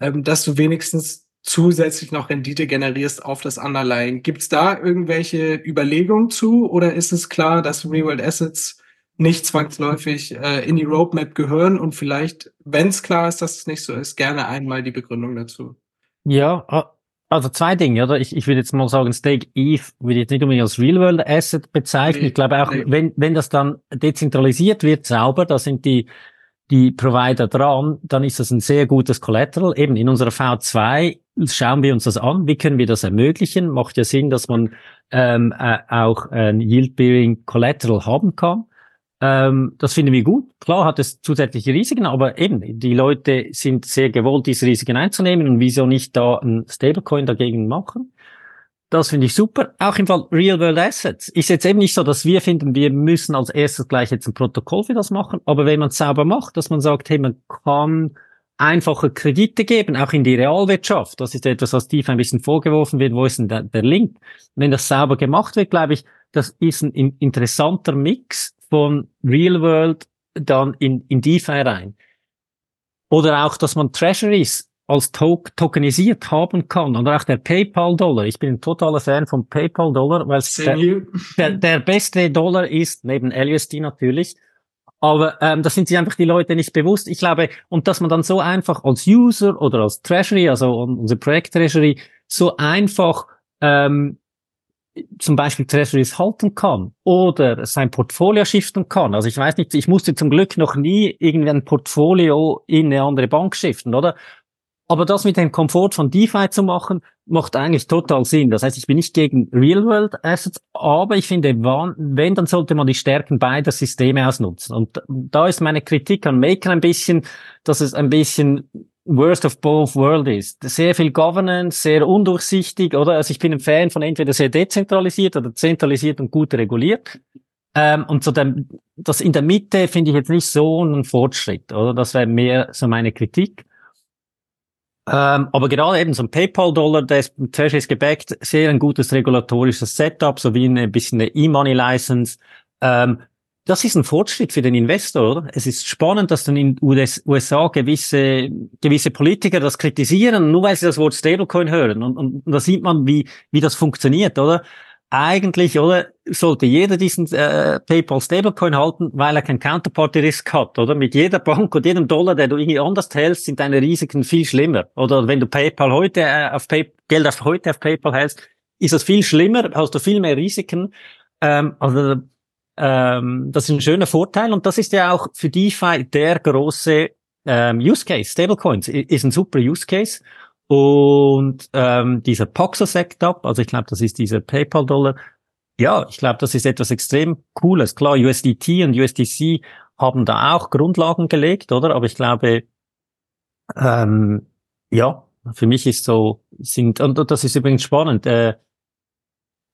ähm, dass du wenigstens zusätzlich noch Rendite generierst auf das Underlying. Gibt es da irgendwelche Überlegungen zu oder ist es klar, dass Real World Assets nicht zwangsläufig äh, in die Roadmap gehören und vielleicht, wenn es klar ist, dass es nicht so ist, gerne einmal die Begründung dazu. Ja, also zwei Dinge, oder? Ich, ich würde jetzt mal sagen, Stake Eve würde ich jetzt nicht unbedingt als Real-World Asset bezeichnen. Nee, ich glaube auch, nee. wenn, wenn das dann dezentralisiert wird, sauber, da sind die, die Provider dran, dann ist das ein sehr gutes Collateral. Eben in unserer V2 schauen wir uns das an. Wie können wir das ermöglichen? Macht ja Sinn, dass man ähm, äh, auch ein Yield-Bearing Collateral haben kann. Ähm, das finden wir gut. Klar hat es zusätzliche Risiken, aber eben, die Leute sind sehr gewollt, diese Risiken einzunehmen und wieso nicht da ein Stablecoin dagegen machen? Das finde ich super. Auch im Fall Real-World Assets ist jetzt eben nicht so, dass wir finden, wir müssen als erstes gleich jetzt ein Protokoll für das machen. Aber wenn man es sauber macht, dass man sagt, hey, man kann einfache Kredite geben, auch in die Realwirtschaft. Das ist etwas, was tief ein bisschen vorgeworfen wird. Wo ist denn der, der Link? Wenn das sauber gemacht wird, glaube ich, das ist ein interessanter Mix von Real World dann in, in DeFi rein. Oder auch, dass man Treasuries als to tokenisiert haben kann. Oder auch der PayPal-Dollar. Ich bin ein totaler Fan von PayPal-Dollar, weil es der, der, der beste Dollar ist, neben LUSD natürlich. Aber ähm, das sind sich einfach die Leute nicht bewusst. Ich glaube, und dass man dann so einfach als User oder als Treasury, also unser Projekt Treasury, so einfach ähm, zum Beispiel Treasuries halten kann oder sein Portfolio shiften kann. Also ich weiß nicht, ich musste zum Glück noch nie irgendwie ein Portfolio in eine andere Bank shiften, oder? Aber das mit dem Komfort von DeFi zu machen, macht eigentlich total Sinn. Das heißt, ich bin nicht gegen Real-World Assets, aber ich finde, wenn, dann sollte man die Stärken beider Systeme ausnutzen. Und da ist meine Kritik an Maker ein bisschen, dass es ein bisschen Worst of both world ist. Sehr viel Governance, sehr undurchsichtig, oder? Also ich bin ein Fan von entweder sehr dezentralisiert oder zentralisiert und gut reguliert. Ähm, und so dem, das in der Mitte finde ich jetzt nicht so einen Fortschritt, oder? Das wäre mehr so meine Kritik. Ähm, aber gerade eben so ein PayPal-Dollar, der ist Treasury gebackt, sehr ein gutes regulatorisches Setup, so wie ein bisschen eine E-Money-License. Ähm, das ist ein Fortschritt für den Investor, oder? Es ist spannend, dass dann in den USA gewisse, gewisse Politiker das kritisieren, nur weil sie das Wort Stablecoin hören. Und, und, und da sieht man, wie, wie das funktioniert, oder? Eigentlich, oder, sollte jeder diesen äh, PayPal Stablecoin halten, weil er kein Counterparty Risk hat, oder? Mit jeder Bank und jedem Dollar, der du irgendwie anders hältst, sind deine Risiken viel schlimmer. Oder wenn du PayPal heute äh, auf Pay Geld auf heute auf PayPal hältst, ist das viel schlimmer, hast du viel mehr Risiken. Ähm, also ähm, das ist ein schöner Vorteil und das ist ja auch für DeFi der große ähm, Use Case. Stablecoins ist ein super Use Case. Und ähm, dieser Poxo-Setup, also ich glaube, das ist dieser PayPal-Dollar, ja, ich glaube, das ist etwas extrem Cooles. Klar, USDT und USDC haben da auch Grundlagen gelegt, oder? Aber ich glaube, ähm, ja, für mich ist so, sind, und, und das ist übrigens spannend, äh,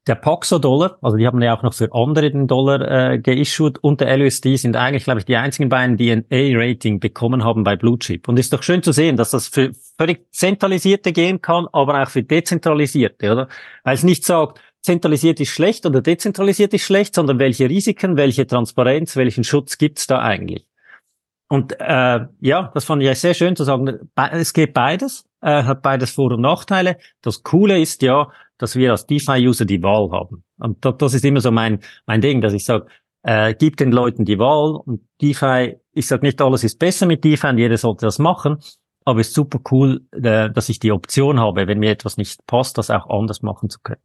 der Paxo-Dollar, also die haben ja auch noch für andere den Dollar äh, geissued und der LUSD sind eigentlich, glaube ich, die einzigen beiden, die ein A-Rating bekommen haben bei Blue Chip. Und ist doch schön zu sehen, dass das für völlig zentralisierte gehen kann, aber auch für dezentralisierte, oder? Weil es nicht sagt, zentralisiert ist schlecht oder dezentralisiert ist schlecht, sondern welche Risiken, welche Transparenz, welchen Schutz gibt's da eigentlich? Und äh, ja, das fand ich sehr schön zu sagen. Es geht beides, äh, hat beides Vor- und Nachteile. Das Coole ist ja, dass wir als DeFi-User die Wahl haben. Und das ist immer so mein, mein Ding, dass ich sage, äh, gib den Leuten die Wahl und DeFi, ich sage nicht, alles ist besser mit DeFi und jeder sollte das machen, aber es ist super cool, äh, dass ich die Option habe, wenn mir etwas nicht passt, das auch anders machen zu können.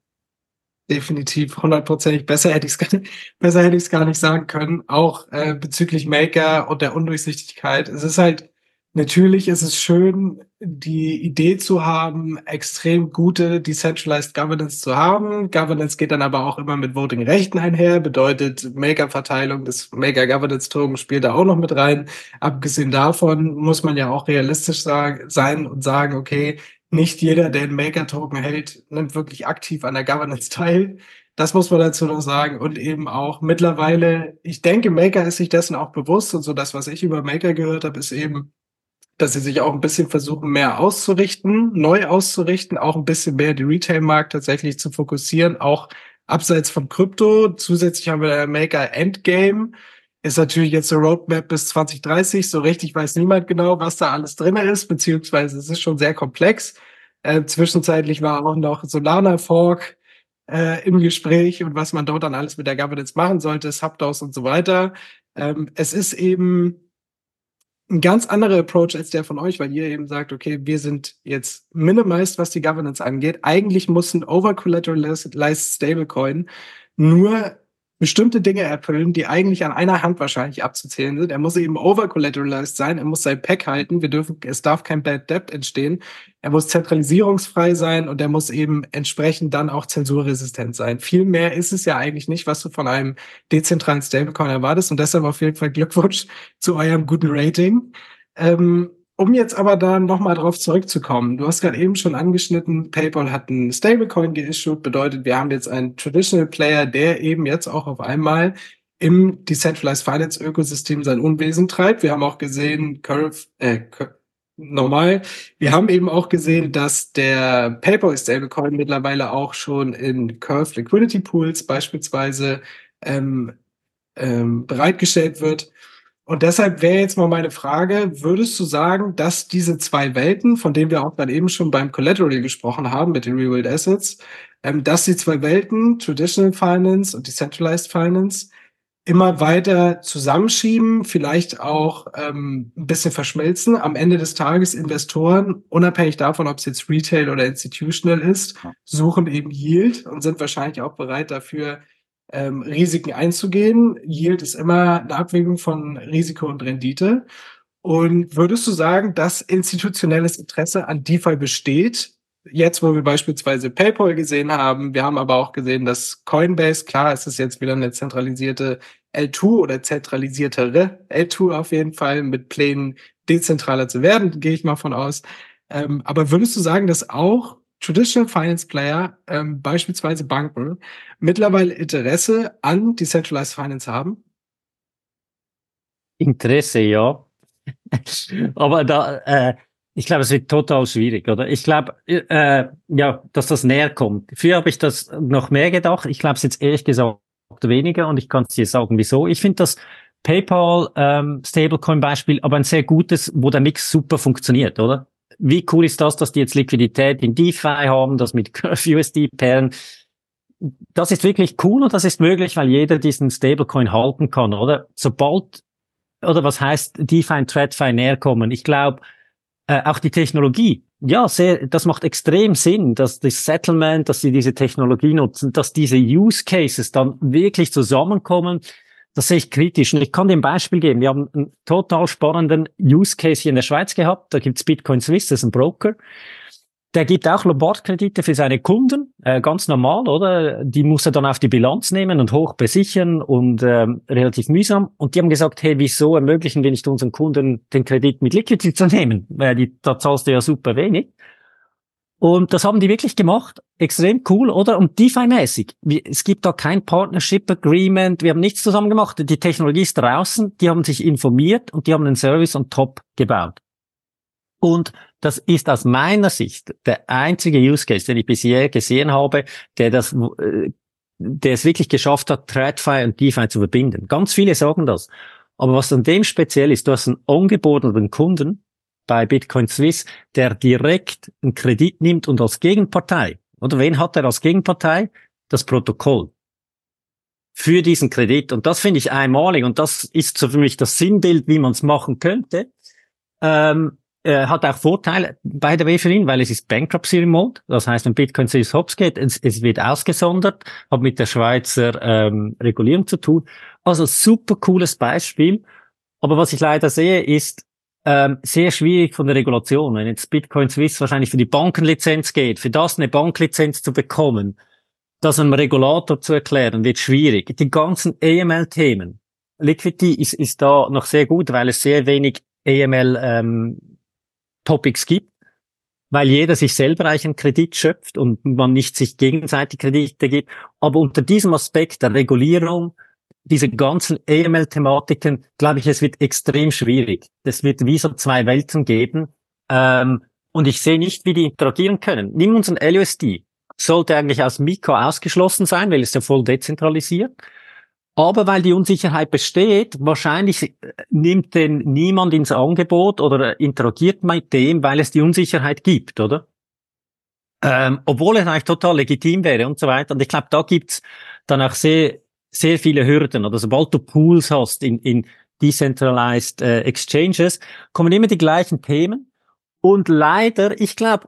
Definitiv, hundertprozentig. Besser hätte ich es ich es gar nicht sagen können. Auch äh, bezüglich Maker und der Undurchsichtigkeit. Es ist halt Natürlich ist es schön, die Idee zu haben, extrem gute Decentralized Governance zu haben. Governance geht dann aber auch immer mit Voting-Rechten einher, bedeutet Maker-Verteilung des Maker-Governance-Token spielt da auch noch mit rein. Abgesehen davon muss man ja auch realistisch sein und sagen, okay, nicht jeder, der einen Maker-Token hält, nimmt wirklich aktiv an der Governance teil. Das muss man dazu noch sagen. Und eben auch mittlerweile, ich denke, Maker ist sich dessen auch bewusst und so das, was ich über Maker gehört habe, ist eben, dass sie sich auch ein bisschen versuchen, mehr auszurichten, neu auszurichten, auch ein bisschen mehr den Retail-Markt tatsächlich zu fokussieren, auch abseits vom Krypto. Zusätzlich haben wir der Maker Endgame. Ist natürlich jetzt eine Roadmap bis 2030. So richtig weiß niemand genau, was da alles drin ist, beziehungsweise es ist schon sehr komplex. Äh, zwischenzeitlich war auch noch Solana Fork äh, im Gespräch und was man dort dann alles mit der Governance machen sollte, Subdos und so weiter. Ähm, es ist eben ein ganz anderer Approach als der von euch, weil ihr eben sagt, okay, wir sind jetzt minimized, was die Governance angeht. Eigentlich muss ein over-collateralized Stablecoin nur bestimmte Dinge erfüllen, die eigentlich an einer Hand wahrscheinlich abzuzählen sind. Er muss eben over-collateralized sein, er muss sein Pack halten, wir dürfen, es darf kein Bad Debt entstehen, er muss zentralisierungsfrei sein und er muss eben entsprechend dann auch zensurresistent sein. Viel mehr ist es ja eigentlich nicht, was du von einem dezentralen Stablecoin erwartest und deshalb auf jeden Fall Glückwunsch zu eurem guten Rating. Ähm, um jetzt aber da nochmal drauf zurückzukommen, du hast gerade eben schon angeschnitten, PayPal hat einen Stablecoin geissued, bedeutet, wir haben jetzt einen Traditional Player, der eben jetzt auch auf einmal im Decentralized Finance Ökosystem sein Unwesen treibt. Wir haben auch gesehen, Curve, äh, normal. Wir haben eben auch gesehen, dass der PayPal Stablecoin mittlerweile auch schon in Curve Liquidity Pools beispielsweise ähm, ähm, bereitgestellt wird. Und deshalb wäre jetzt mal meine Frage, würdest du sagen, dass diese zwei Welten, von denen wir auch dann eben schon beim Collateral gesprochen haben mit den Real World Assets, ähm, dass die zwei Welten, Traditional Finance und Decentralized Finance, immer weiter zusammenschieben, vielleicht auch ähm, ein bisschen verschmelzen. Am Ende des Tages Investoren, unabhängig davon, ob es jetzt Retail oder Institutional ist, suchen eben Yield und sind wahrscheinlich auch bereit dafür, ähm, Risiken einzugehen. Yield ist immer eine Abwägung von Risiko und Rendite. Und würdest du sagen, dass institutionelles Interesse an DeFi besteht? Jetzt, wo wir beispielsweise PayPal gesehen haben, wir haben aber auch gesehen, dass Coinbase, klar, es ist jetzt wieder eine zentralisierte L2 oder zentralisiertere L2 auf jeden Fall mit Plänen dezentraler zu werden, gehe ich mal von aus. Ähm, aber würdest du sagen, dass auch Traditional Finance Player, ähm, beispielsweise Banken, mittlerweile Interesse an Decentralized Finance haben? Interesse, ja. Aber da, äh, ich glaube, es wird total schwierig, oder? Ich glaube, äh, ja, dass das näher kommt. Früher habe ich das noch mehr gedacht. Ich glaube es jetzt ehrlich gesagt weniger und ich kann es dir sagen, wieso. Ich finde das PayPal ähm, Stablecoin Beispiel aber ein sehr gutes, wo der Mix super funktioniert, oder? Wie cool ist das, dass die jetzt Liquidität in DeFi haben, das mit USD pairen. Das ist wirklich cool und das ist möglich, weil jeder diesen Stablecoin halten kann, oder? Sobald, oder was heißt DeFi und TradFi näher kommen? Ich glaube, äh, auch die Technologie, ja, sehr, das macht extrem Sinn, dass das Settlement, dass sie diese Technologie nutzen, dass diese Use Cases dann wirklich zusammenkommen das sehe ich kritisch. Und ich kann dir ein Beispiel geben. Wir haben einen total spannenden Use Case hier in der Schweiz gehabt. Da gibt's Bitcoin Swiss, das ist ein Broker. Der gibt auch Lombardkredite für seine Kunden, äh, ganz normal, oder? Die muss er dann auf die Bilanz nehmen und hoch besichern und ähm, relativ mühsam. Und die haben gesagt, hey, wieso ermöglichen wir nicht unseren Kunden den Kredit mit Liquidity zu nehmen? Weil die, da zahlst du ja super wenig. Und das haben die wirklich gemacht. Extrem cool, oder? Und DeFi-mäßig. Es gibt da kein Partnership Agreement. Wir haben nichts zusammen gemacht. Die Technologie ist draußen. Die haben sich informiert und die haben einen Service on top gebaut. Und das ist aus meiner Sicht der einzige Use Case, den ich bisher gesehen habe, der das, äh, der es wirklich geschafft hat, TradFi und DeFi zu verbinden. Ganz viele sagen das. Aber was an dem speziell ist, du hast einen angebotenen Kunden, bei Bitcoin Swiss, der direkt einen Kredit nimmt und als Gegenpartei, oder wen hat er als Gegenpartei? Das Protokoll für diesen Kredit. Und das finde ich einmalig und das ist so für mich das Sinnbild, wie man es machen könnte. Ähm, äh, hat auch Vorteile bei der ihn, weil es ist Bankruptcy Remote. Das heißt, wenn Bitcoin Swiss hops geht, es, es, wird ausgesondert, hat mit der Schweizer ähm, Regulierung zu tun. Also super cooles Beispiel. Aber was ich leider sehe, ist, ähm, sehr schwierig von der Regulation. Wenn jetzt Bitcoin Swiss wahrscheinlich für die Bankenlizenz geht, für das eine Banklizenz zu bekommen, das einem Regulator zu erklären, wird schwierig. Die ganzen AML-Themen. Liquidity ist, ist da noch sehr gut, weil es sehr wenig AML-Topics ähm, gibt, weil jeder sich selber eigentlich einen Kredit schöpft und man nicht sich gegenseitig Kredite gibt. Aber unter diesem Aspekt der Regulierung, diese ganzen AML-Thematiken, glaube ich, es wird extrem schwierig. Es wird wie so zwei Welten geben. Ähm, und ich sehe nicht, wie die interagieren können. Nimm unseren LUSD. Sollte eigentlich aus Miko ausgeschlossen sein, weil es ja voll dezentralisiert. Aber weil die Unsicherheit besteht, wahrscheinlich äh, nimmt denn niemand ins Angebot oder interagiert mit dem, weil es die Unsicherheit gibt, oder? Ähm, obwohl es eigentlich total legitim wäre und so weiter. Und ich glaube, da gibt's dann auch sehr sehr viele Hürden. Oder sobald du Pools hast in, in Decentralized äh, Exchanges, kommen immer die gleichen Themen. Und leider, ich glaube,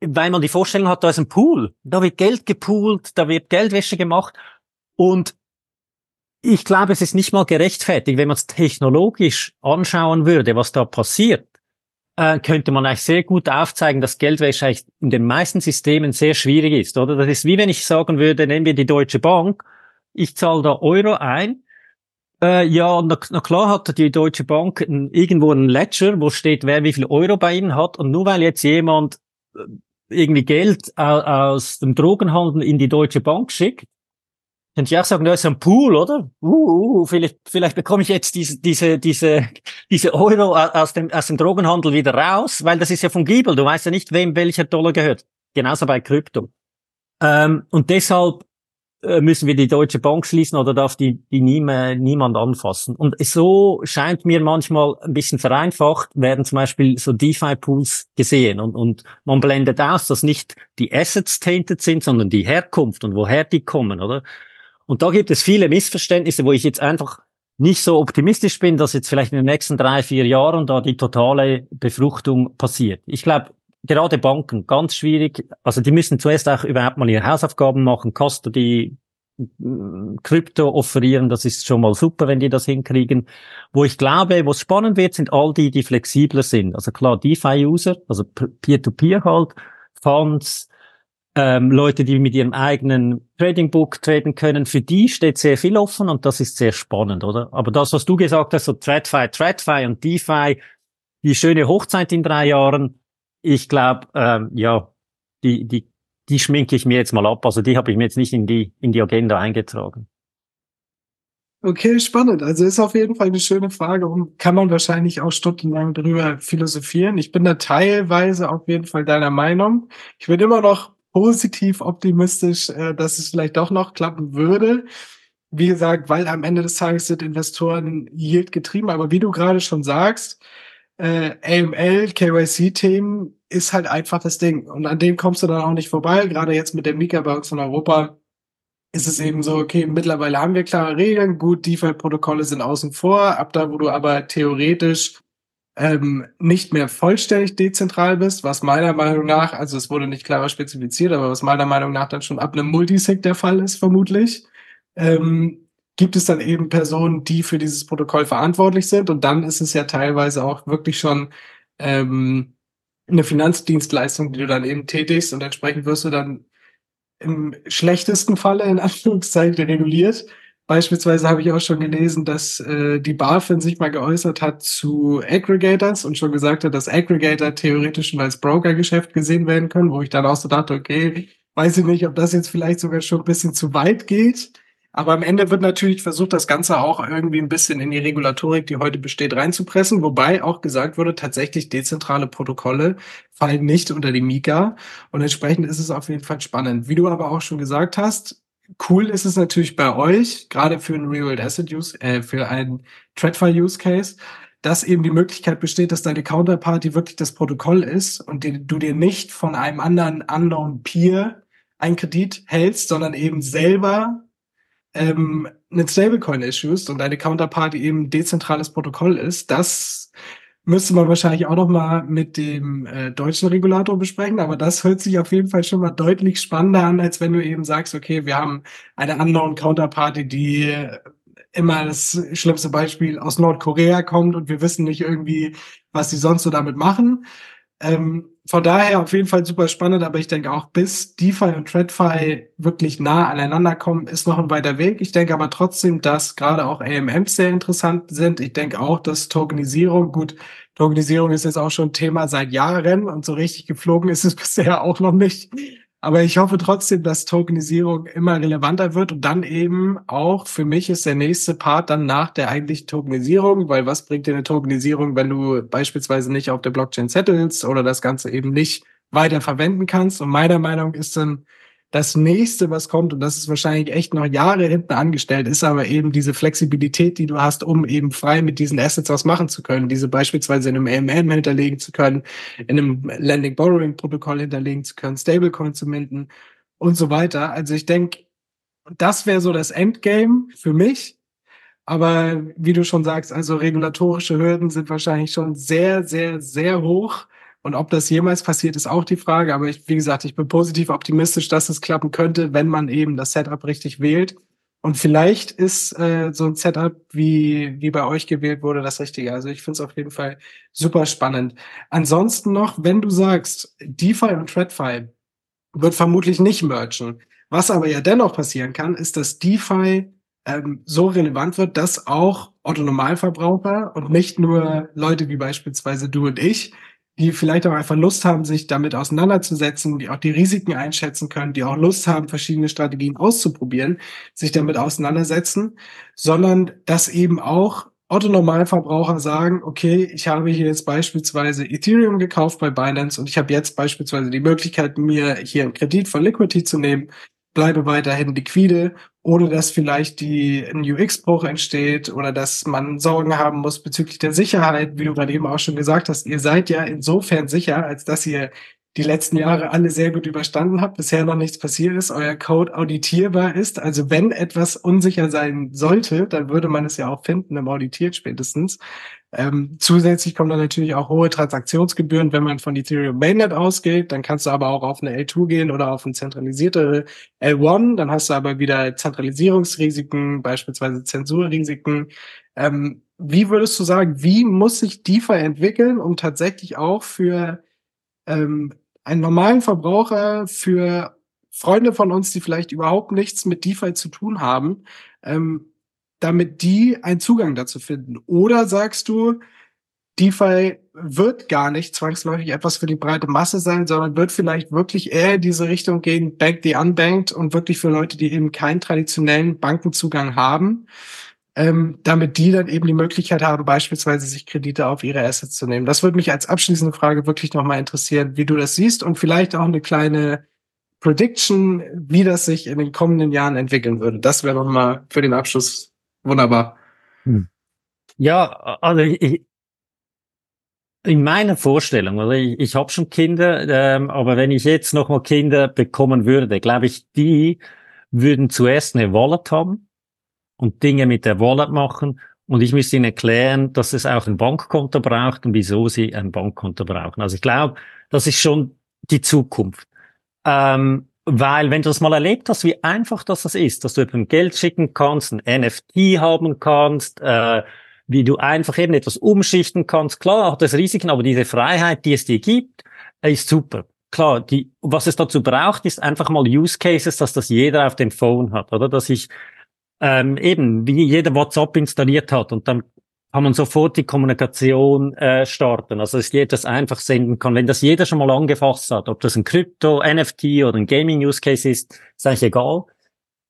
weil man die Vorstellung hat, da ist ein Pool, da wird Geld gepoolt, da wird Geldwäsche gemacht. Und ich glaube, es ist nicht mal gerechtfertigt, wenn man es technologisch anschauen würde, was da passiert, äh, könnte man eigentlich sehr gut aufzeigen, dass Geldwäsche eigentlich in den meisten Systemen sehr schwierig ist, oder? Das ist wie wenn ich sagen würde, nehmen wir die Deutsche Bank, ich zahle da Euro ein. Äh, ja, na, na klar hat die Deutsche Bank ein, irgendwo einen Ledger, wo steht, wer wie viel Euro bei ihnen hat. Und nur weil jetzt jemand äh, irgendwie Geld aus dem Drogenhandel in die Deutsche Bank schickt, könnte ich auch sagen, da ist ein Pool, oder? Uh, uh, vielleicht, vielleicht bekomme ich jetzt diese, diese, diese, diese Euro aus dem, aus dem Drogenhandel wieder raus, weil das ist ja fungibel. Du weißt ja nicht, wem welcher Dollar gehört. Genauso bei Krypto. Ähm, und deshalb müssen wir die Deutsche Bank schließen oder darf die, die nie mehr, niemand anfassen. Und so scheint mir manchmal ein bisschen vereinfacht, werden zum Beispiel so DeFi-Pools gesehen und, und man blendet aus, dass nicht die Assets tainted sind, sondern die Herkunft und woher die kommen, oder? Und da gibt es viele Missverständnisse, wo ich jetzt einfach nicht so optimistisch bin, dass jetzt vielleicht in den nächsten drei, vier Jahren da die totale Befruchtung passiert. Ich glaube, gerade Banken, ganz schwierig. Also die müssen zuerst auch überhaupt mal ihre Hausaufgaben machen, Custody, mm, Krypto offerieren, das ist schon mal super, wenn die das hinkriegen. Wo ich glaube, was spannend wird, sind all die, die flexibler sind. Also klar, DeFi-User, also Peer-to-Peer -Peer halt, Funds, ähm, Leute, die mit ihrem eigenen Trading Book traden können, für die steht sehr viel offen und das ist sehr spannend, oder? Aber das, was du gesagt hast, so TradFi, TradFi und DeFi, die schöne Hochzeit in drei Jahren, ich glaube, ähm, ja, die, die, die schminke ich mir jetzt mal ab. Also die habe ich mir jetzt nicht in die, in die Agenda eingetragen. Okay, spannend. Also ist auf jeden Fall eine schöne Frage und kann man wahrscheinlich auch stundenlang darüber philosophieren. Ich bin da teilweise auf jeden Fall deiner Meinung. Ich bin immer noch positiv optimistisch, äh, dass es vielleicht doch noch klappen würde. Wie gesagt, weil am Ende des Tages sind Investoren Yield getrieben. Aber wie du gerade schon sagst, äh, AML, KYC-Themen ist halt einfach das Ding. Und an dem kommst du dann auch nicht vorbei. Gerade jetzt mit der Mika bei uns in Europa ist es eben so, okay, mittlerweile haben wir klare Regeln. Gut, DeFi-Protokolle sind außen vor. Ab da, wo du aber theoretisch ähm, nicht mehr vollständig dezentral bist, was meiner Meinung nach, also es wurde nicht klarer spezifiziert, aber was meiner Meinung nach dann schon ab einem Multisig der Fall ist, vermutlich, ähm, gibt es dann eben Personen, die für dieses Protokoll verantwortlich sind. Und dann ist es ja teilweise auch wirklich schon ähm, eine Finanzdienstleistung, die du dann eben tätigst. Und entsprechend wirst du dann im schlechtesten Falle in Anführungszeichen reguliert. Beispielsweise habe ich auch schon gelesen, dass äh, die BaFin sich mal geäußert hat zu Aggregators und schon gesagt hat, dass Aggregator theoretisch schon als Brokergeschäft gesehen werden können, wo ich dann auch so dachte, okay, weiß ich nicht, ob das jetzt vielleicht sogar schon ein bisschen zu weit geht. Aber am Ende wird natürlich versucht, das Ganze auch irgendwie ein bisschen in die Regulatorik, die heute besteht, reinzupressen. Wobei auch gesagt wurde, tatsächlich dezentrale Protokolle fallen nicht unter die Mika. Und entsprechend ist es auf jeden Fall spannend. Wie du aber auch schon gesagt hast, Cool ist es natürlich bei euch, gerade für einen Real World Asset Use, äh, für einen TradFi Use Case, dass eben die Möglichkeit besteht, dass deine Counterparty wirklich das Protokoll ist und die, du dir nicht von einem anderen unknown Peer ein Kredit hältst, sondern eben selber ähm, einen Stablecoin issuest und deine Counterparty eben dezentrales Protokoll ist. Das müsste man wahrscheinlich auch noch mal mit dem äh, deutschen Regulator besprechen, aber das hört sich auf jeden Fall schon mal deutlich spannender an, als wenn du eben sagst, okay, wir haben eine unknown Counterparty, die immer das schlimmste Beispiel aus Nordkorea kommt und wir wissen nicht irgendwie, was sie sonst so damit machen. Ähm, von daher auf jeden Fall super spannend, aber ich denke auch, bis DeFi und TradFi wirklich nah aneinander kommen, ist noch ein weiter Weg. Ich denke aber trotzdem, dass gerade auch AMMs sehr interessant sind. Ich denke auch, dass Tokenisierung, gut, Tokenisierung ist jetzt auch schon Thema seit Jahren und so richtig geflogen ist es bisher auch noch nicht. Aber ich hoffe trotzdem, dass Tokenisierung immer relevanter wird und dann eben auch für mich ist der nächste Part dann nach der eigentlichen Tokenisierung, weil was bringt dir eine Tokenisierung, wenn du beispielsweise nicht auf der Blockchain settelst oder das Ganze eben nicht weiter verwenden kannst? Und meiner Meinung ist dann das nächste, was kommt, und das ist wahrscheinlich echt noch Jahre hinten angestellt, ist aber eben diese Flexibilität, die du hast, um eben frei mit diesen Assets was machen zu können, diese beispielsweise in einem AMM hinterlegen zu können, in einem Lending Borrowing Protokoll hinterlegen zu können, Stablecoin zu minden und so weiter. Also ich denke, das wäre so das Endgame für mich. Aber wie du schon sagst, also regulatorische Hürden sind wahrscheinlich schon sehr, sehr, sehr hoch. Und ob das jemals passiert, ist auch die Frage. Aber ich, wie gesagt, ich bin positiv optimistisch, dass es klappen könnte, wenn man eben das Setup richtig wählt. Und vielleicht ist äh, so ein Setup, wie, wie bei euch gewählt wurde, das Richtige. Also ich finde es auf jeden Fall super spannend. Ansonsten noch, wenn du sagst, DeFi und TradFi wird vermutlich nicht mergen. Was aber ja dennoch passieren kann, ist, dass DeFi ähm, so relevant wird, dass auch Otto Normalverbraucher und nicht nur Leute wie beispielsweise du und ich die vielleicht auch einfach Lust haben, sich damit auseinanderzusetzen, die auch die Risiken einschätzen können, die auch Lust haben, verschiedene Strategien auszuprobieren, sich damit auseinandersetzen, sondern dass eben auch Otto-Normalverbraucher sagen, okay, ich habe hier jetzt beispielsweise Ethereum gekauft bei Binance und ich habe jetzt beispielsweise die Möglichkeit, mir hier einen Kredit von Liquidity zu nehmen bleibe weiterhin liquide, ohne dass vielleicht die, ein UX-Bruch entsteht oder dass man Sorgen haben muss bezüglich der Sicherheit, wie du gerade eben auch schon gesagt hast. Ihr seid ja insofern sicher, als dass ihr die letzten Jahre alle sehr gut überstanden habt, bisher noch nichts passiert ist, euer Code auditierbar ist. Also wenn etwas unsicher sein sollte, dann würde man es ja auch finden im Auditiert spätestens. Ähm, zusätzlich kommen dann natürlich auch hohe Transaktionsgebühren, wenn man von Ethereum Mainnet ausgeht. Dann kannst du aber auch auf eine L2 gehen oder auf eine zentralisierte L1. Dann hast du aber wieder Zentralisierungsrisiken, beispielsweise Zensurrisiken. Ähm, wie würdest du sagen, wie muss sich DeFi entwickeln, um tatsächlich auch für ähm, einen normalen Verbraucher, für Freunde von uns, die vielleicht überhaupt nichts mit DeFi zu tun haben, ähm, damit die einen Zugang dazu finden? Oder sagst du, DeFi wird gar nicht zwangsläufig etwas für die breite Masse sein, sondern wird vielleicht wirklich eher in diese Richtung gehen, Bank the Unbanked und wirklich für Leute, die eben keinen traditionellen Bankenzugang haben, ähm, damit die dann eben die Möglichkeit haben, beispielsweise sich Kredite auf ihre Assets zu nehmen. Das würde mich als abschließende Frage wirklich nochmal interessieren, wie du das siehst und vielleicht auch eine kleine Prediction, wie das sich in den kommenden Jahren entwickeln würde. Das wäre nochmal für den Abschluss Wunderbar. Hm. Ja, also ich, in meiner Vorstellung, oder ich, ich habe schon Kinder, ähm, aber wenn ich jetzt noch mal Kinder bekommen würde, glaube ich, die würden zuerst eine Wallet haben und Dinge mit der Wallet machen und ich müsste ihnen erklären, dass es auch ein Bankkonto braucht und wieso sie ein Bankkonto brauchen. Also ich glaube, das ist schon die Zukunft. Ähm, weil wenn du das mal erlebt hast, wie einfach das, ist, dass du eben Geld schicken kannst, ein NFT haben kannst, äh, wie du einfach eben etwas umschichten kannst. Klar hat das Risiken, aber diese Freiheit, die es dir gibt, ist super. Klar, die, was es dazu braucht, ist einfach mal Use Cases, dass das jeder auf dem Phone hat, oder? Dass ich ähm, eben, wie jeder WhatsApp installiert hat und dann kann man sofort die Kommunikation äh, starten. Also dass jeder das einfach senden kann. Wenn das jeder schon mal angefasst hat, ob das ein Krypto, NFT oder ein Gaming-Use-Case ist, ist eigentlich egal.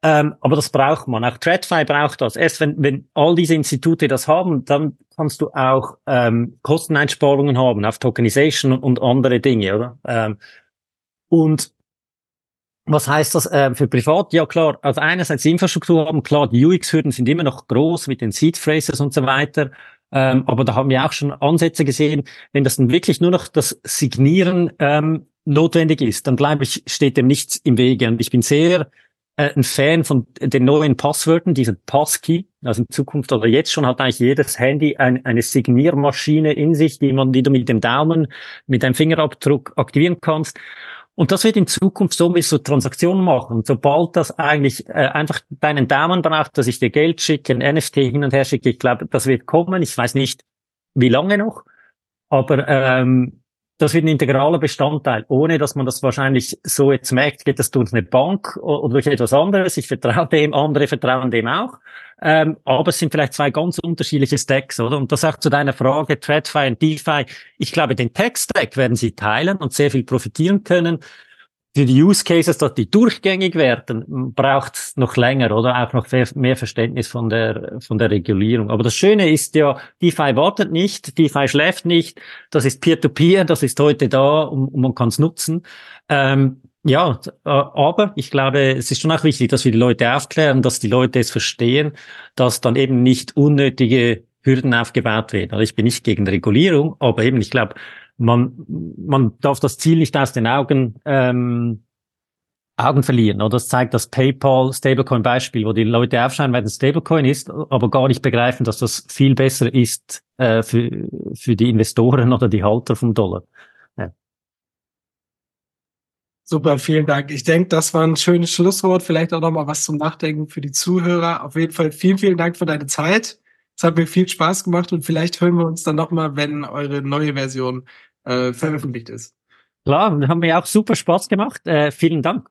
Ähm, aber das braucht man. Auch TradFi braucht das. Erst wenn, wenn all diese Institute das haben, dann kannst du auch ähm, Kosteneinsparungen haben auf Tokenization und andere Dinge, oder? Ähm, und was heißt das äh, für privat? Ja klar, also einerseits Infrastruktur haben, klar, die UX-Hürden sind immer noch groß mit den Seed Phrases und so weiter. Ähm, aber da haben wir auch schon Ansätze gesehen, wenn das dann wirklich nur noch das Signieren ähm, notwendig ist, dann glaube ich, steht dem nichts im Wege. Und ich bin sehr äh, ein Fan von den neuen Passwörtern, diesen Passkey. Also in Zukunft oder jetzt schon hat eigentlich jedes Handy ein, eine Signiermaschine in sich, die man, die du mit dem Daumen, mit einem Fingerabdruck aktivieren kannst. Und das wird in Zukunft so wie so Transaktionen machen. Sobald das eigentlich äh, einfach deinen Daumen braucht, dass ich dir Geld schicke, ein NFT hin und her schicke, ich glaube, das wird kommen. Ich weiß nicht, wie lange noch, aber ähm, das wird ein integraler Bestandteil, ohne dass man das wahrscheinlich so jetzt merkt, geht das durch eine Bank oder durch etwas anderes. Ich vertraue dem, andere vertrauen dem auch. Ähm, aber es sind vielleicht zwei ganz unterschiedliche Stacks, oder? Und das auch zu deiner Frage, TradFi und DeFi. Ich glaube, den Tech-Stack werden sie teilen und sehr viel profitieren können. Für die Use Cases, dass die durchgängig werden, braucht es noch länger oder auch noch mehr Verständnis von der, von der Regulierung. Aber das Schöne ist ja, DeFi wartet nicht, DeFi schläft nicht, das ist Peer-to-Peer, -Peer, das ist heute da und, und man kann es nutzen. Ähm, ja, äh, aber ich glaube, es ist schon auch wichtig, dass wir die Leute aufklären, dass die Leute es verstehen, dass dann eben nicht unnötige Hürden aufgebaut werden. Also ich bin nicht gegen Regulierung, aber eben, ich glaube, man, man darf das Ziel nicht aus den Augen, ähm, Augen verlieren. Oder das zeigt das PayPal Stablecoin Beispiel, wo die Leute aufschauen, weil es Stablecoin ist, aber gar nicht begreifen, dass das viel besser ist äh, für, für die Investoren oder die Halter vom Dollar. Super, vielen Dank. Ich denke, das war ein schönes Schlusswort. Vielleicht auch noch mal was zum Nachdenken für die Zuhörer. Auf jeden Fall vielen, vielen Dank für deine Zeit. Es hat mir viel Spaß gemacht und vielleicht hören wir uns dann noch mal, wenn eure neue Version äh, veröffentlicht ist. Klar, haben mir auch super Spaß gemacht. Äh, vielen Dank.